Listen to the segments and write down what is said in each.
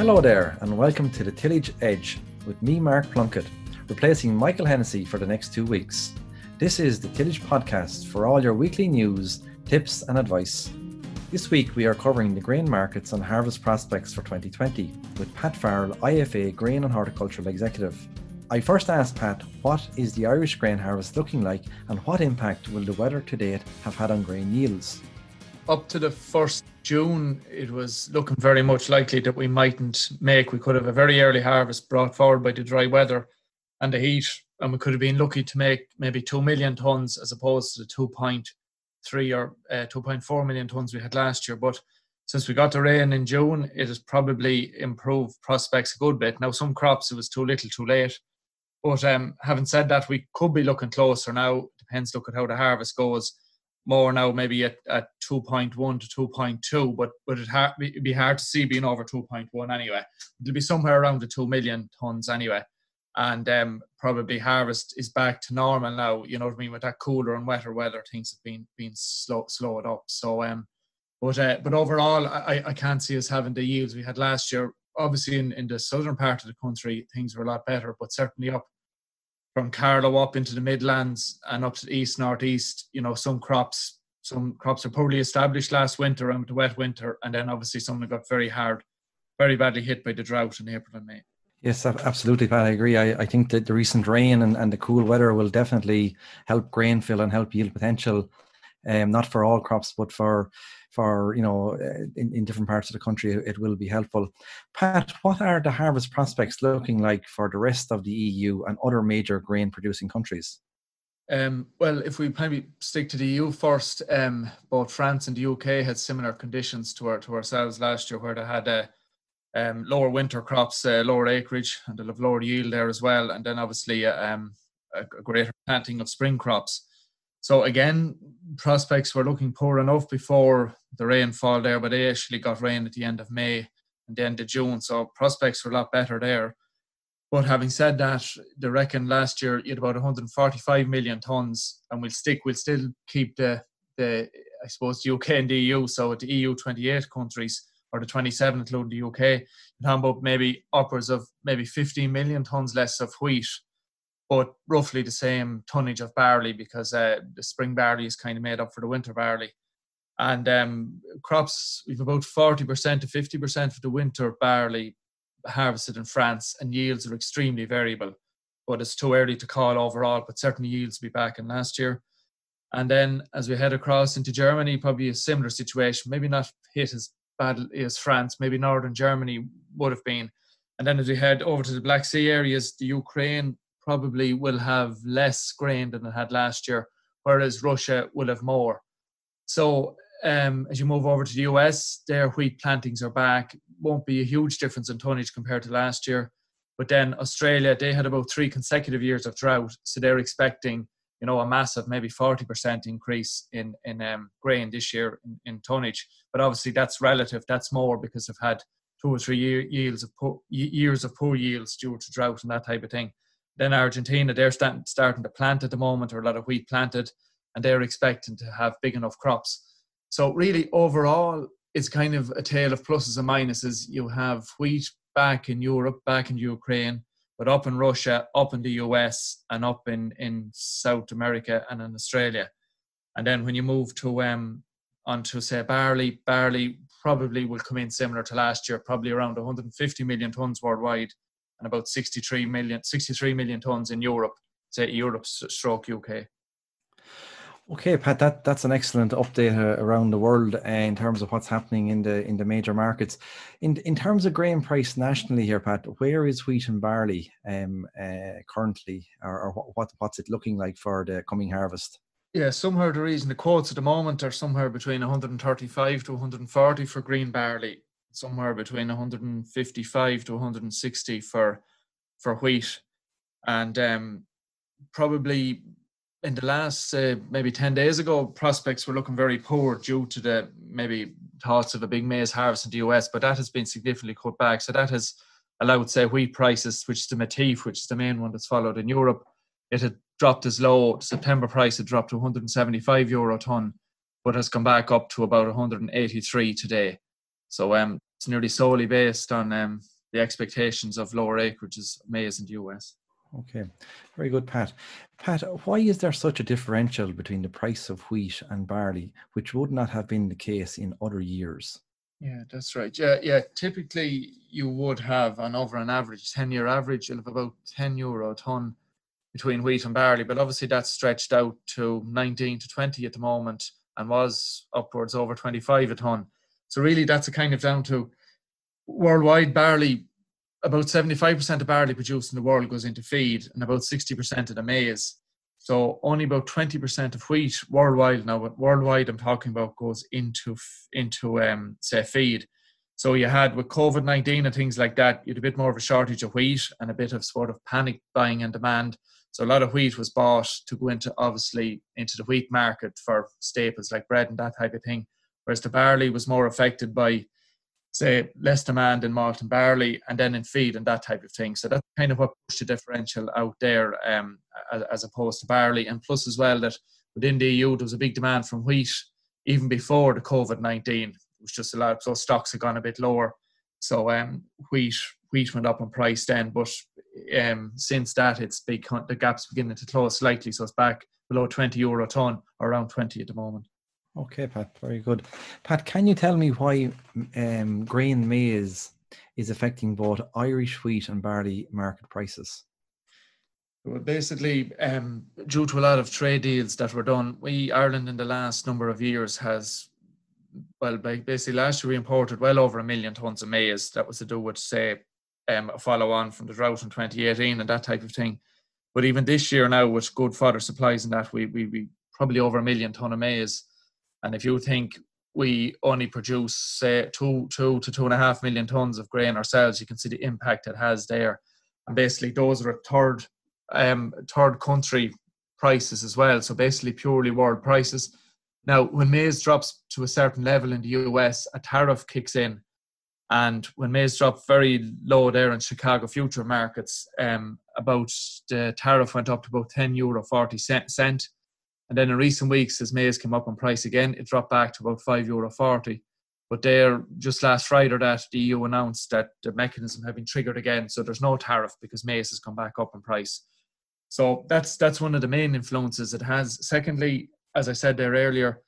Hello there, and welcome to the Tillage Edge with me, Mark Plunkett, replacing Michael Hennessy for the next two weeks. This is the Tillage podcast for all your weekly news, tips, and advice. This week we are covering the grain markets and harvest prospects for 2020 with Pat Farrell, IFA Grain and Horticultural Executive. I first asked Pat what is the Irish grain harvest looking like and what impact will the weather to date have had on grain yields? Up to the 1st June, it was looking very much likely that we mightn't make. We could have a very early harvest brought forward by the dry weather and the heat, and we could have been lucky to make maybe 2 million tonnes as opposed to the 2.3 or uh, 2.4 million tonnes we had last year. But since we got the rain in June, it has probably improved prospects a good bit. Now, some crops it was too little, too late. But um, having said that, we could be looking closer now. Depends. Look at how the harvest goes. More now, maybe at, at 2.1 to 2.2, but but it ha- it'd be hard to see being over 2.1 anyway. It'll be somewhere around the 2 million tons anyway. And um, probably harvest is back to normal now. You know what I mean? With that cooler and wetter weather, things have been been slow, slowed up. So, um, but uh, but overall, I, I can't see us having the yields we had last year obviously in, in the southern part of the country things were a lot better, but certainly up from Carlow up into the Midlands and up to the east northeast, you know, some crops some crops are poorly established last winter and with the wet winter, and then obviously some that got very hard, very badly hit by the drought in April and May. Yes, absolutely, Pat. I agree. I, I think that the recent rain and, and the cool weather will definitely help grain fill and help yield potential um, not for all crops, but for for you know uh, in, in different parts of the country it will be helpful pat what are the harvest prospects looking like for the rest of the eu and other major grain producing countries um, well, if we maybe stick to the EU first, um, both France and the UK had similar conditions to our, to ourselves last year, where they had uh, um, lower winter crops, uh, lower acreage, and have lower yield there as well, and then obviously uh, um, a greater planting of spring crops. So again, prospects were looking poor enough before the rainfall there, but they actually got rain at the end of May and the end of June. So prospects were a lot better there. But having said that, they reckon last year you had about 145 million tons, and we'll stick, we'll still keep the the I suppose the UK and the EU. So the EU 28 countries or the 27 including the UK, you about maybe upwards of maybe 15 million tons less of wheat but roughly the same tonnage of barley because uh, the spring barley is kind of made up for the winter barley. And um, crops, we've about 40% to 50% of the winter barley harvested in France, and yields are extremely variable. But it's too early to call overall, but certainly yields will be back in last year. And then as we head across into Germany, probably a similar situation, maybe not hit as bad as France, maybe northern Germany would have been. And then as we head over to the Black Sea areas, the Ukraine probably will have less grain than it had last year, whereas Russia will have more. So um, as you move over to the US, their wheat plantings are back. Won't be a huge difference in tonnage compared to last year. But then Australia, they had about three consecutive years of drought, so they're expecting, you know, a massive, maybe forty percent increase in in um, grain this year in, in, tonnage. But obviously, that's relative. That's more because they've had two or three year, yields of poor, years of poor yields due to drought and that type of thing. Then Argentina, they're starting starting to plant at the moment, or a lot of wheat planted, and they're expecting to have big enough crops. So really, overall, it's kind of a tale of pluses and minuses. You have wheat back in Europe, back in Ukraine, but up in Russia, up in the US, and up in, in South America and in Australia. And then when you move to um onto say barley, barley probably will come in similar to last year, probably around 150 million tons worldwide, and about 63 million, 63 million tons in Europe, say Europe stroke UK. Okay, Pat, that, that's an excellent update uh, around the world uh, in terms of what's happening in the in the major markets. In in terms of grain price nationally here, Pat, where is wheat and barley um, uh, currently, or, or what what's it looking like for the coming harvest? Yeah, somewhere the reason the quotes at the moment are somewhere between 135 to 140 for green barley, somewhere between 155 to 160 for for wheat, and um, probably in the last uh, maybe 10 days ago, prospects were looking very poor due to the maybe thoughts of a big maize harvest in the US, but that has been significantly cut back. So that has allowed, say, wheat prices, which is the Matif, which is the main one that's followed in Europe, it had dropped as low. September price had dropped to 175 euro ton, but has come back up to about 183 today. So um, it's nearly solely based on um, the expectations of lower acreages maize in the US. Okay, very good, Pat. Pat, why is there such a differential between the price of wheat and barley, which would not have been the case in other years? Yeah, that's right. Yeah, yeah. Typically, you would have an over an average, ten-year average, you'll about ten euro a ton between wheat and barley. But obviously, that's stretched out to nineteen to twenty at the moment, and was upwards over twenty-five a ton. So really, that's a kind of down to worldwide barley about 75% of barley produced in the world goes into feed and about 60% of the maize. So only about 20% of wheat worldwide now, worldwide I'm talking about goes into into um, say feed. So you had with COVID 19 and things like that, you had a bit more of a shortage of wheat and a bit of sort of panic buying and demand. So a lot of wheat was bought to go into obviously into the wheat market for staples like bread and that type of thing. Whereas the barley was more affected by say less demand in malt and barley and then in feed and that type of thing. So that's kind of what pushed the differential out there um, as, as, opposed to barley. And plus as well that within the eu there was a big demand from wheat even before the covid-19 it was just a lot so stocks had gone a bit lower. So um, wheat wheat went up in price then but um, since that it's big the gap's beginning to close slightly. So it's back below 20 euro a ton or around 20 at the moment Okay, Pat, very good. Pat, can you tell me why um, grain maize is affecting both Irish wheat and barley market prices? Well, basically, um, due to a lot of trade deals that were done, we Ireland in the last number of years has, well, basically last year we imported well over a million tons of maize. That was to do with, say, um, a follow on from the drought in 2018 and that type of thing. But even this year now, with good fodder supplies and that, we we, we probably over a million ton of maize. And if you think we only produce say two two to two and a half million tons of grain ourselves, you can see the impact it has there. And basically, those are third um, third country prices as well. So basically, purely world prices. Now, when maize drops to a certain level in the US, a tariff kicks in. And when maize dropped very low there in Chicago future markets, um, about the tariff went up to about 10 euro 40 cent, cent and then in recent weeks, as maize came up in price again, it dropped back to about five euro forty. But there, just last Friday, that the EU announced that the mechanism had been triggered again, so there's no tariff because maize has come back up in price. So that's that's one of the main influences it has. Secondly, as I said there earlier,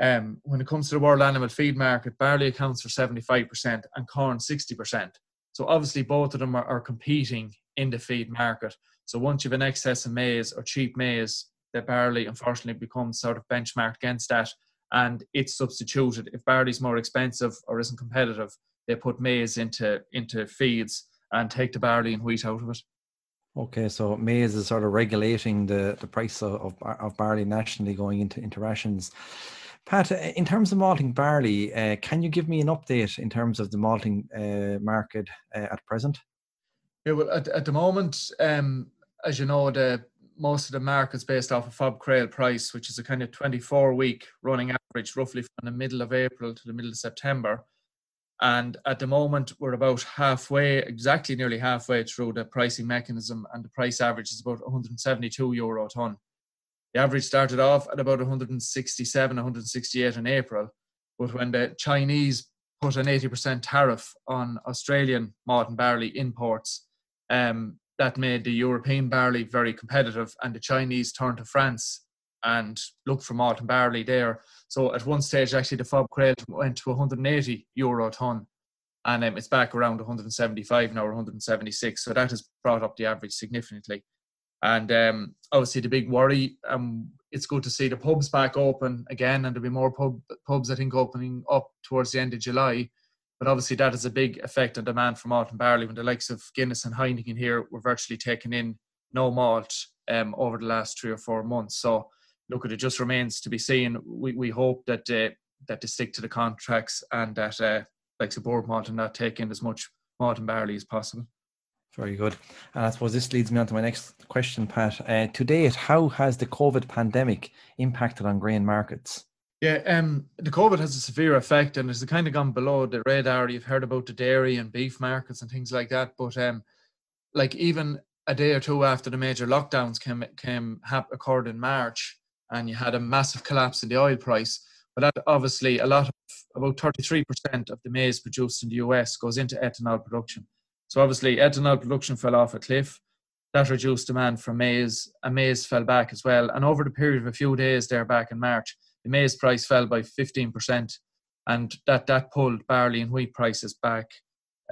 um, when it comes to the world animal feed market, barley accounts for 75% and corn 60%. So obviously both of them are, are competing in the feed market. So once you have an excess of maize or cheap maize, that barley unfortunately becomes sort of benchmarked against that and it's substituted. If barley's more expensive or isn't competitive, they put maize into into feeds and take the barley and wheat out of it. Okay, so maize is sort of regulating the, the price of, of, of barley nationally going into, into rations. Pat, uh, in terms of malting barley, uh, can you give me an update in terms of the malting uh, market uh, at present? Yeah, well, at, at the moment, um, as you know, the most of the markets based off of FOB Creil price, which is a kind of 24 week running average, roughly from the middle of April to the middle of September. And at the moment, we're about halfway, exactly nearly halfway through the pricing mechanism, and the price average is about 172 euro a ton. The average started off at about 167, 168 in April, but when the Chinese put an 80% tariff on Australian malt and barley imports, um, that made the European barley very competitive, and the Chinese turned to France and looked for malt and barley there. So at one stage, actually, the FOB Creil went to 180 euro ton, and um, it's back around 175 now or 176. So that has brought up the average significantly. And um, obviously, the big worry, um, it's good to see the pubs back open again, and there'll be more pub, pubs, I think, opening up towards the end of July. But obviously, that has a big effect on demand for malt and barley. When the likes of Guinness and Heineken here were virtually taking in no malt um, over the last three or four months. So, look, it just remains to be seen. We, we hope that uh, that they stick to the contracts and that uh, like the Boortmalt and not take in as much malt and barley as possible. Very good. And I suppose this leads me on to my next question, Pat. Uh, to date, how has the COVID pandemic impacted on grain markets? Yeah, um, the COVID has a severe effect, and it's kind of gone below the radar. You've heard about the dairy and beef markets and things like that, but um, like even a day or two after the major lockdowns came came occurred in March, and you had a massive collapse in the oil price. But that obviously a lot of about 33% of the maize produced in the US goes into ethanol production. So obviously ethanol production fell off a cliff. That reduced demand for maize, and maize fell back as well. And over the period of a few days there back in March, the maize price fell by 15%, and that that pulled barley and wheat prices back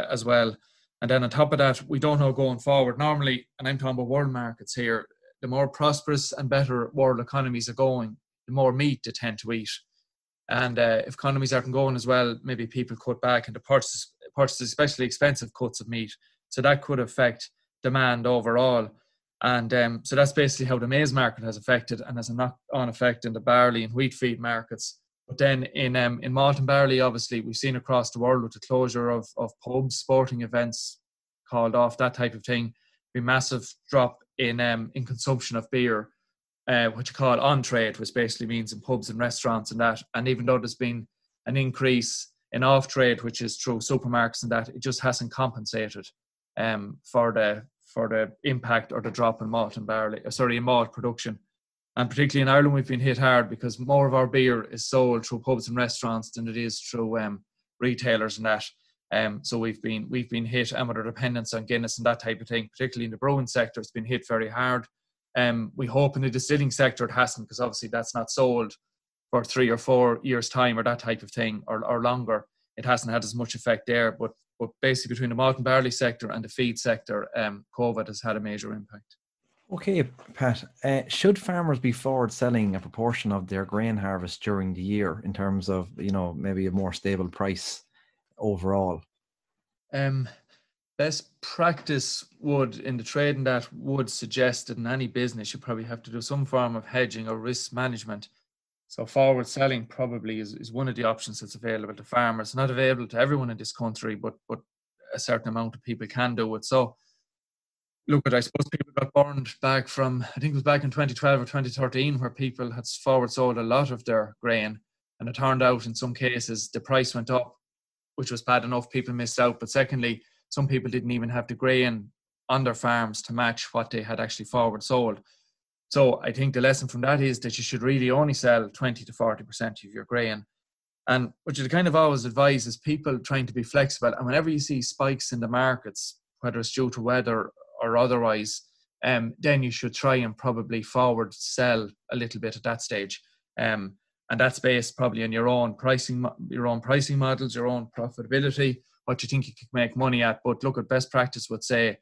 uh, as well. And then on top of that, we don't know going forward. Normally, and I'm talking about world markets here, the more prosperous and better world economies are going, the more meat they tend to eat. And uh, if economies aren't going as well, maybe people cut back into purchase, purchase especially expensive cuts of meat. So that could affect demand overall. And um, so that's basically how the maize market has affected and has a knock on effect in the barley and wheat feed markets. But then in um, in malt and barley, obviously, we've seen across the world with the closure of, of pubs, sporting events called off, that type of thing, be massive drop in um, in consumption of beer, uh, what you call on trade, which basically means in pubs and restaurants and that. And even though there's been an increase in off trade, which is through supermarkets and that, it just hasn't compensated um, for the for the impact or the drop in malt and barley, uh, sorry, in malt production. And particularly in Ireland, we've been hit hard because more of our beer is sold through pubs and restaurants than it is through um, retailers and that. Um, so we've been we've been hit, and with our dependence on Guinness and that type of thing, particularly in the brewing sector, it's been hit very hard. Um, we hope in the distilling sector it hasn't, because obviously that's not sold for three or four years' time or that type of thing, or, or longer. It hasn't had as much effect there, but but basically between the malt and barley sector and the feed sector, um, COVID has had a major impact. Okay, Pat. Uh, should farmers be forward selling a proportion of their grain harvest during the year in terms of you know maybe a more stable price overall? Um, best practice would in the trading that would suggest that in any business you probably have to do some form of hedging or risk management so forward selling probably is, is one of the options that's available to farmers. Not available to everyone in this country, but but a certain amount of people can do it. So look at I suppose people got burned back from I think it was back in 2012 or 2013 where people had forward sold a lot of their grain and it turned out in some cases the price went up, which was bad enough, people missed out. But secondly, some people didn't even have the grain on their farms to match what they had actually forward sold. So I think the lesson from that is that you should really only sell 20 to 40% of your grain. And what you kind of always advise is people trying to be flexible. And whenever you see spikes in the markets, whether it's due to weather or otherwise, um, then you should try and probably forward sell a little bit at that stage. Um, and that's based probably on your own pricing, your own pricing models, your own profitability, what you think you can make money at. But look at best practice would say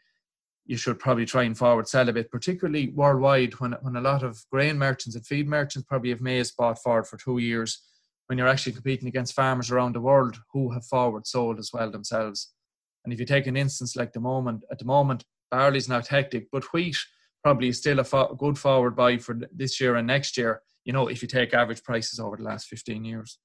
you should probably try and forward sell a bit, particularly worldwide when, when a lot of grain merchants and feed merchants probably have maize bought forward for two years when you're actually competing against farmers around the world who have forward sold as well themselves. And if you take an instance like the moment, at the moment, barley's not hectic, but wheat probably is still a fo- good forward buy for this year and next year, you know, if you take average prices over the last 15 years.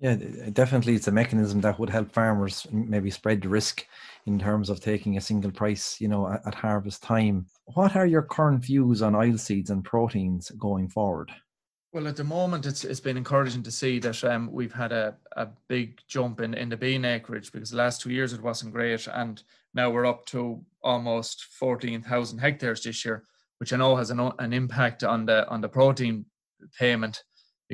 Yeah, definitely, it's a mechanism that would help farmers maybe spread the risk in terms of taking a single price, you know, at, harvest time. What are your current views on oil seeds and proteins going forward? Well, at the moment, it's it's been encouraging to see that um, we've had a, a big jump in, in the bean acreage because the last two years it wasn't great, and now we're up to almost fourteen thousand hectares this year, which I know has an, an impact on the on the protein payment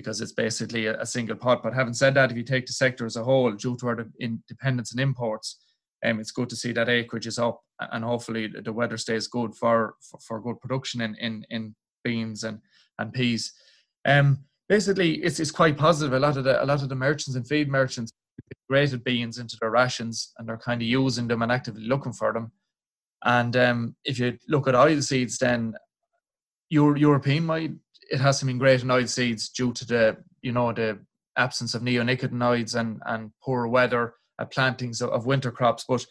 because it's basically a, single pot. But having said that, if you take the sector as a whole, due to our independence and imports, um, it's good to see that acreage is up, and hopefully the weather stays good for for, for good production in, in in beans and and peas. Um, basically, it's it's quite positive. A lot of the a lot of the merchants and feed merchants integrated beans into their rations, and they're kind of using them and actively looking for them. And um, if you look at oil seeds, then your European might it hasn't been great in oil seeds due to the you know the absence of neonicotinoids and and poor weather at plantings of, of winter crops. But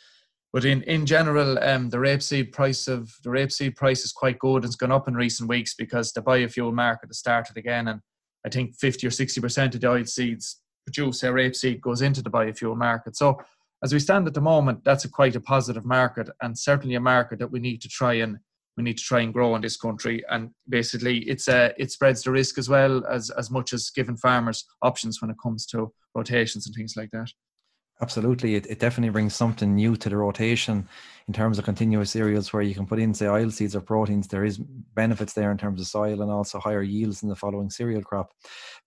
but in in general, um, the rapeseed price of the rapeseed price is quite good. It's gone up in recent weeks because the biofuel market has started again, and I think fifty or sixty percent of the oil seeds produced, a rapeseed, goes into the biofuel market. So as we stand at the moment, that's a quite a positive market, and certainly a market that we need to try and we need to try and grow in this country. And basically, it's a, uh, it spreads the risk as well as as much as giving farmers options when it comes to rotations and things like that. Absolutely, it, it definitely brings something new to the rotation in terms of continuous cereals where you can put in say oil seeds or proteins. There is benefits there in terms of soil and also higher yields in the following cereal crop.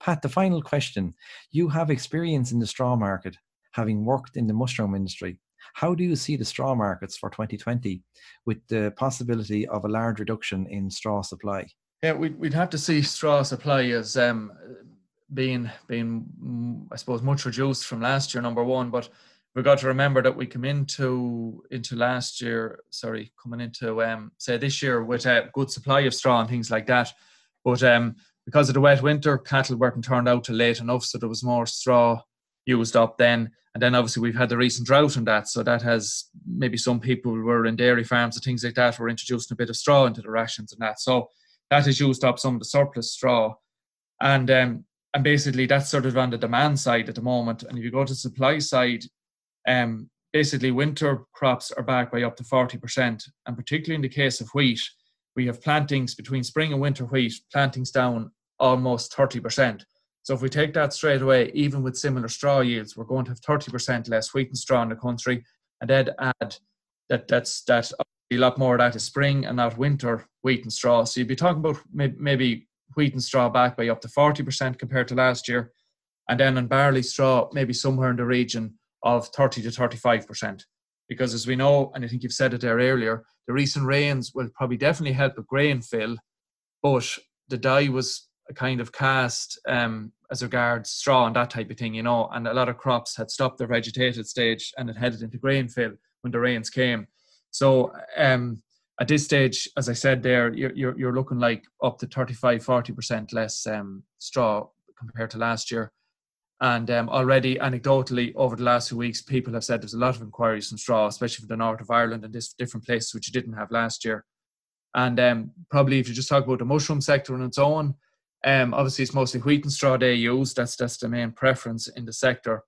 Pat the final question. You have experience in the straw market having worked in the mushroom industry how do you see the straw markets for 2020 with the possibility of a large reduction in straw supply yeah we'd, we'd have to see straw supply as um, being being i suppose much reduced from last year number one but we've got to remember that we come into into last year, sorry, coming into um, say this year with a good supply of straw and things like that. But um, because of the wet winter, cattle weren't turned out till late enough, so there was more straw used up then. And then obviously we've had the recent drought and that, so that has maybe some people were in dairy farms and things like that were introducing a bit of straw into the rations and that. So that has used up some of the surplus straw. And um, and basically that's sort of on the demand side at the moment. And if you go to the supply side, um, basically winter crops are back by up to 40%. And particularly in the case of wheat, we have plantings between spring and winter wheat, plantings down almost 30%. So if we take that straight away, even with similar straw yields, we're going to have 30% less wheat and straw in the country. And then add that that's that a lot more of that is spring and not winter wheat and straw. So you'd be talking about maybe wheat and straw back by up to 40% compared to last year. And then on barley straw, maybe somewhere in the region of 30 to 35%. Because as we know, and I think you've said it there earlier, the recent rains will probably definitely help with grain fill, but the die was a kind of cast um, as regards straw and that type of thing, you know, and a lot of crops had stopped their vegetated stage and it headed into grain fill when the rains came. So um, at this stage, as I said there, you're, you're, you're looking like up to 35, 40% less um, straw compared to last year. And um, already, anecdotally, over the last few weeks, people have said there's a lot of inquiries from straw, especially from the north of Ireland and this different places which you didn't have last year. And um, probably, if you just talk about the mushroom sector and its own, um, obviously it's mostly wheat and straw they use. That's that's the main preference in the sector.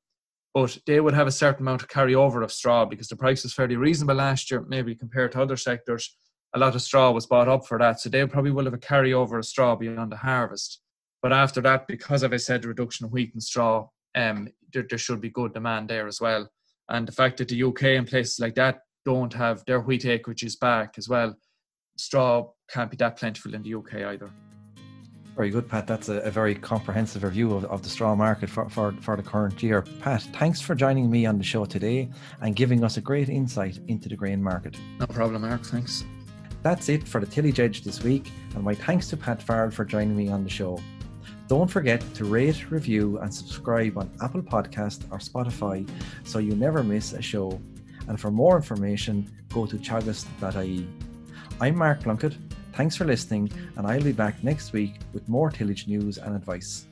But they would have a certain amount of carryover of straw because the price was fairly reasonable last year, maybe compared to other sectors. A lot of straw was bought up for that, so they probably will have a carryover of straw beyond the harvest. But after that, because of I said the reduction of wheat and straw, um, there, there should be good demand there as well. And the fact that the UK and places like that don't have their wheat acreages back as well, straw can't be that plentiful in the UK either. Very good, Pat. That's a, a very comprehensive review of, of the straw market for, for, for the current year. Pat, thanks for joining me on the show today and giving us a great insight into the grain market. No problem, Mark. Thanks. That's it for the Tillage Edge this week, and my thanks to Pat Farrell for joining me on the show. Don't forget to rate, review, and subscribe on Apple Podcast or Spotify so you never miss a show. And for more information, go to teagasc.ie. I'm Mark Plunkett. Thanks for listening, and I'll be back next week with more tillage news and advice.